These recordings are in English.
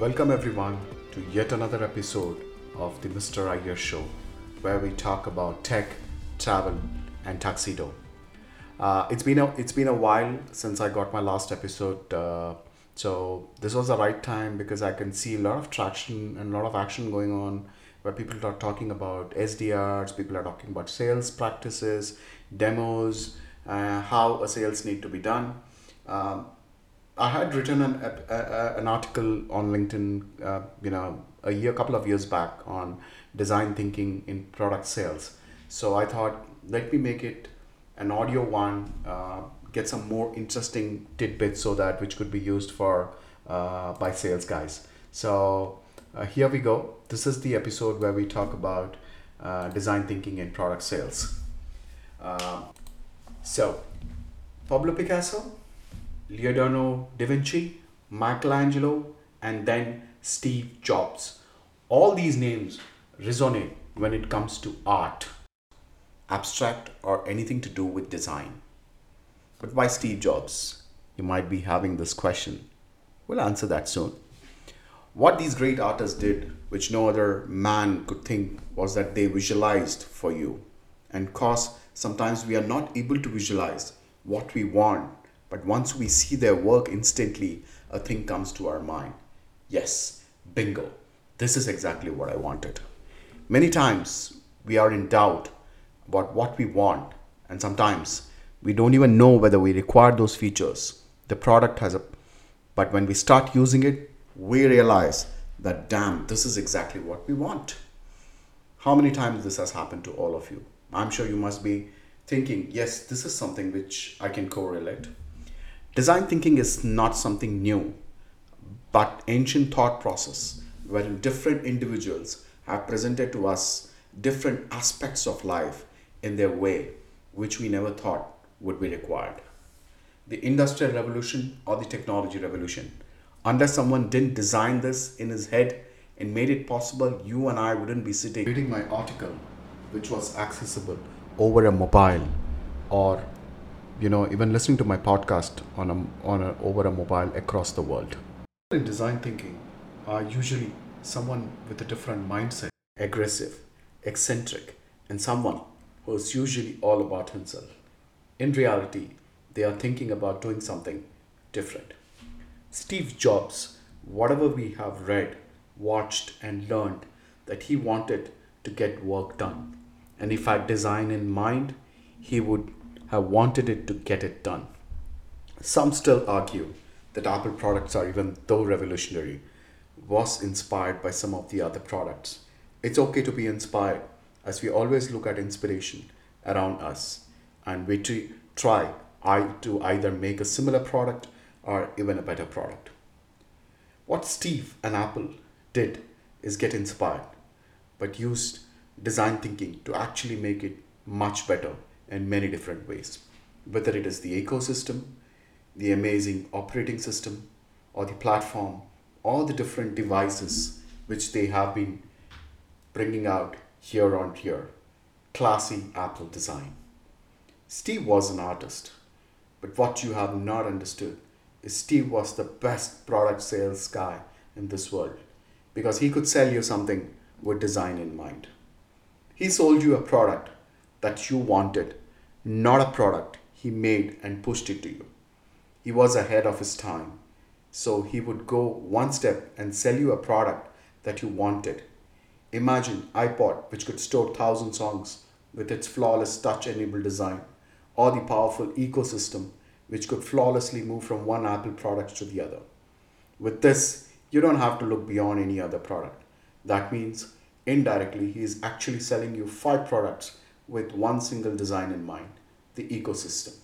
Welcome everyone to yet another episode of the Mr. Iyer Show, where we talk about tech, travel, and tuxedo. Uh, it's been a it's been a while since I got my last episode, uh, so this was the right time because I can see a lot of traction and a lot of action going on, where people are talking about SDRs, people are talking about sales practices, demos, uh, how a sales need to be done. Um, I had written an, a, a, an article on LinkedIn, uh, you know, a year, couple of years back on design thinking in product sales. So I thought, let me make it an audio one, uh, get some more interesting tidbits so that which could be used for uh, by sales guys. So uh, here we go. This is the episode where we talk about uh, design thinking in product sales. Uh, so Pablo Picasso Leonardo da Vinci, Michelangelo, and then Steve Jobs. All these names resonate when it comes to art, abstract, or anything to do with design. But why Steve Jobs? You might be having this question. We'll answer that soon. What these great artists did, which no other man could think, was that they visualized for you. And cause sometimes we are not able to visualize what we want but once we see their work instantly, a thing comes to our mind. Yes, bingo. This is exactly what I wanted. Many times we are in doubt about what we want, and sometimes we don't even know whether we require those features. The product has a, but when we start using it, we realize that damn, this is exactly what we want. How many times this has happened to all of you? I'm sure you must be thinking, yes, this is something which I can correlate. Design thinking is not something new, but ancient thought process wherein different individuals have presented to us different aspects of life in their way, which we never thought would be required. The Industrial Revolution or the Technology Revolution, unless someone didn't design this in his head and made it possible, you and I wouldn't be sitting reading my article, which was accessible over a mobile or you know, even listening to my podcast on a, on a, over a mobile across the world. In design thinking are usually someone with a different mindset, aggressive, eccentric, and someone who is usually all about himself. In reality, they are thinking about doing something different. Steve Jobs, whatever we have read, watched, and learned, that he wanted to get work done. And if I design in mind, he would have wanted it to get it done. Some still argue that Apple products are, even though revolutionary, was inspired by some of the other products. It's okay to be inspired, as we always look at inspiration around us and we try to either make a similar product or even a better product. What Steve and Apple did is get inspired, but used design thinking to actually make it much better in many different ways, whether it is the ecosystem, the amazing operating system, or the platform, or the different devices which they have been bringing out here on here. Classy Apple design. Steve was an artist, but what you have not understood is Steve was the best product sales guy in this world because he could sell you something with design in mind. He sold you a product that you wanted not a product he made and pushed it to you. He was ahead of his time. So he would go one step and sell you a product that you wanted. Imagine iPod, which could store 1000 songs with its flawless touch enabled design, or the powerful ecosystem, which could flawlessly move from one Apple product to the other. With this, you don't have to look beyond any other product. That means indirectly, he is actually selling you five products with one single design in mind the ecosystem.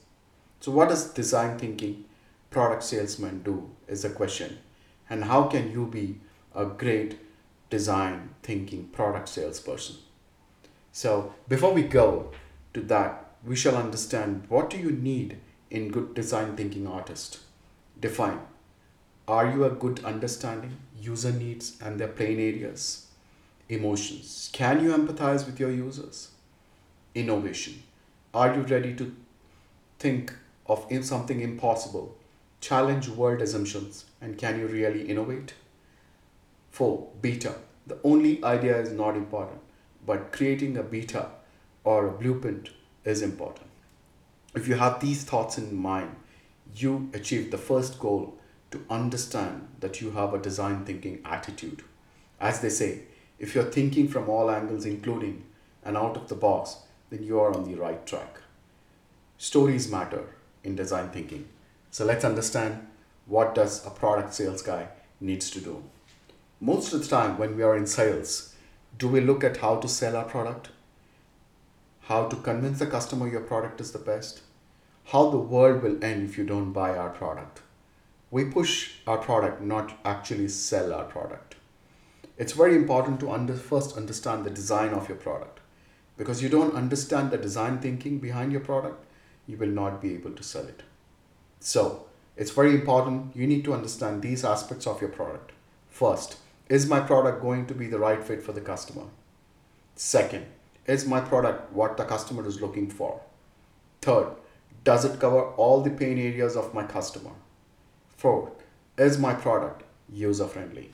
So, what does design thinking product salesman do? Is a question. And how can you be a great design thinking product salesperson? So, before we go to that, we shall understand what do you need in good design thinking artist? Define. Are you a good understanding user needs and their pain areas? Emotions. Can you empathize with your users? Innovation? Are you ready to think of something impossible, challenge world assumptions, and can you really innovate? Four, beta. The only idea is not important, but creating a beta or a blueprint is important. If you have these thoughts in mind, you achieve the first goal to understand that you have a design thinking attitude. As they say, if you're thinking from all angles, including and out of the box, then you are on the right track. Stories matter in design thinking. So let's understand what does a product sales guy needs to do. Most of the time when we are in sales, do we look at how to sell our product? How to convince the customer your product is the best? How the world will end if you don't buy our product? We push our product, not actually sell our product. It's very important to under, first understand the design of your product because you don't understand the design thinking behind your product, you will not be able to sell it. So, it's very important you need to understand these aspects of your product. First, is my product going to be the right fit for the customer? Second, is my product what the customer is looking for? Third, does it cover all the pain areas of my customer? Fourth, is my product user friendly?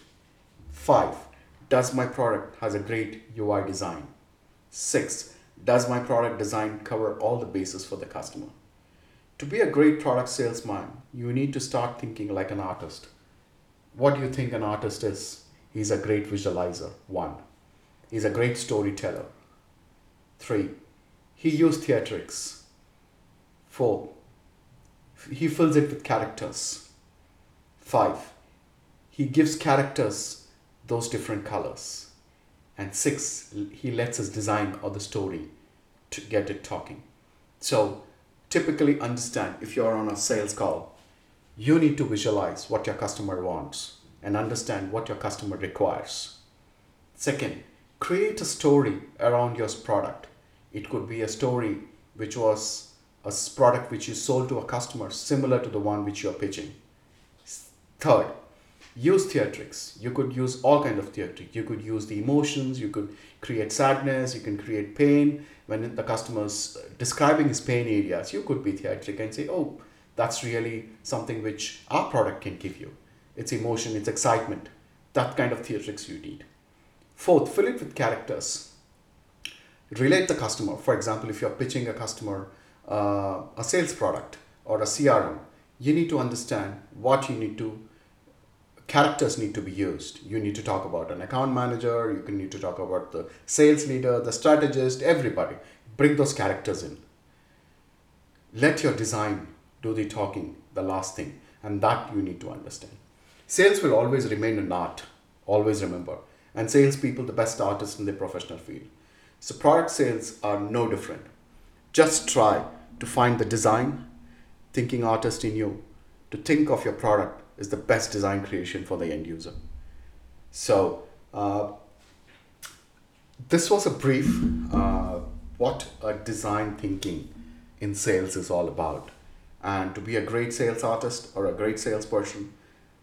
Five, does my product has a great UI design? Six, does my product design cover all the bases for the customer? To be a great product salesman, you need to start thinking like an artist. What do you think an artist is? He's a great visualizer. One, he's a great storyteller. Three, he used theatrics. Four, he fills it with characters. Five, he gives characters those different colors. And six, he lets us design or the story to get it talking. So typically understand if you're on a sales call, you need to visualize what your customer wants and understand what your customer requires. Second, create a story around your product. It could be a story which was a product which you sold to a customer similar to the one which you're pitching. Third, use theatrics. You could use all kind of theatrics. You could use the emotions, you could create sadness, you can create pain. When the customer's describing his pain areas, you could be theatric and say, oh, that's really something which our product can give you. It's emotion, it's excitement. That kind of theatrics you need. Fourth, fill it with characters. Relate the customer. For example, if you're pitching a customer uh, a sales product or a CRM, you need to understand what you need to characters need to be used. You need to talk about an account manager, you can need to talk about the sales leader, the strategist, everybody. Bring those characters in. Let your design do the talking, the last thing, and that you need to understand. Sales will always remain an art, always remember. And salespeople, the best artists in their professional field. So product sales are no different. Just try to find the design thinking artist in you to think of your product is the best design creation for the end user. So, uh, this was a brief uh, what a design thinking in sales is all about. And to be a great sales artist or a great salesperson,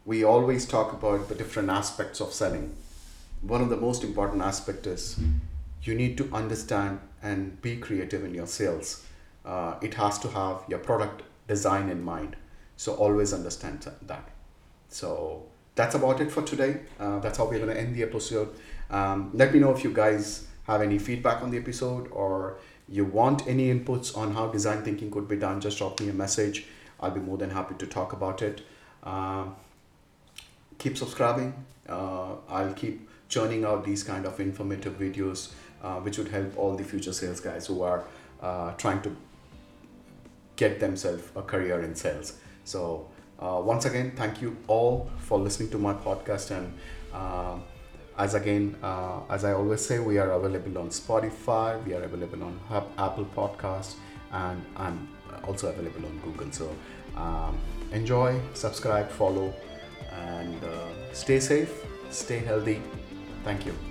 we always talk about the different aspects of selling. One of the most important aspect is you need to understand and be creative in your sales. Uh, it has to have your product design in mind. So always understand that. So that's about it for today. Uh, that's how we're going to end the episode. Um, let me know if you guys have any feedback on the episode or you want any inputs on how design thinking could be done. Just drop me a message. I'll be more than happy to talk about it. Um, keep subscribing. Uh, I'll keep churning out these kind of informative videos, uh, which would help all the future sales guys who are uh, trying to get themselves a career in sales. So uh, once again, thank you all for listening to my podcast. And uh, as again, uh, as I always say, we are available on Spotify, we are available on Apple Podcasts, and I'm also available on Google. So um, enjoy, subscribe, follow, and uh, stay safe, stay healthy. Thank you.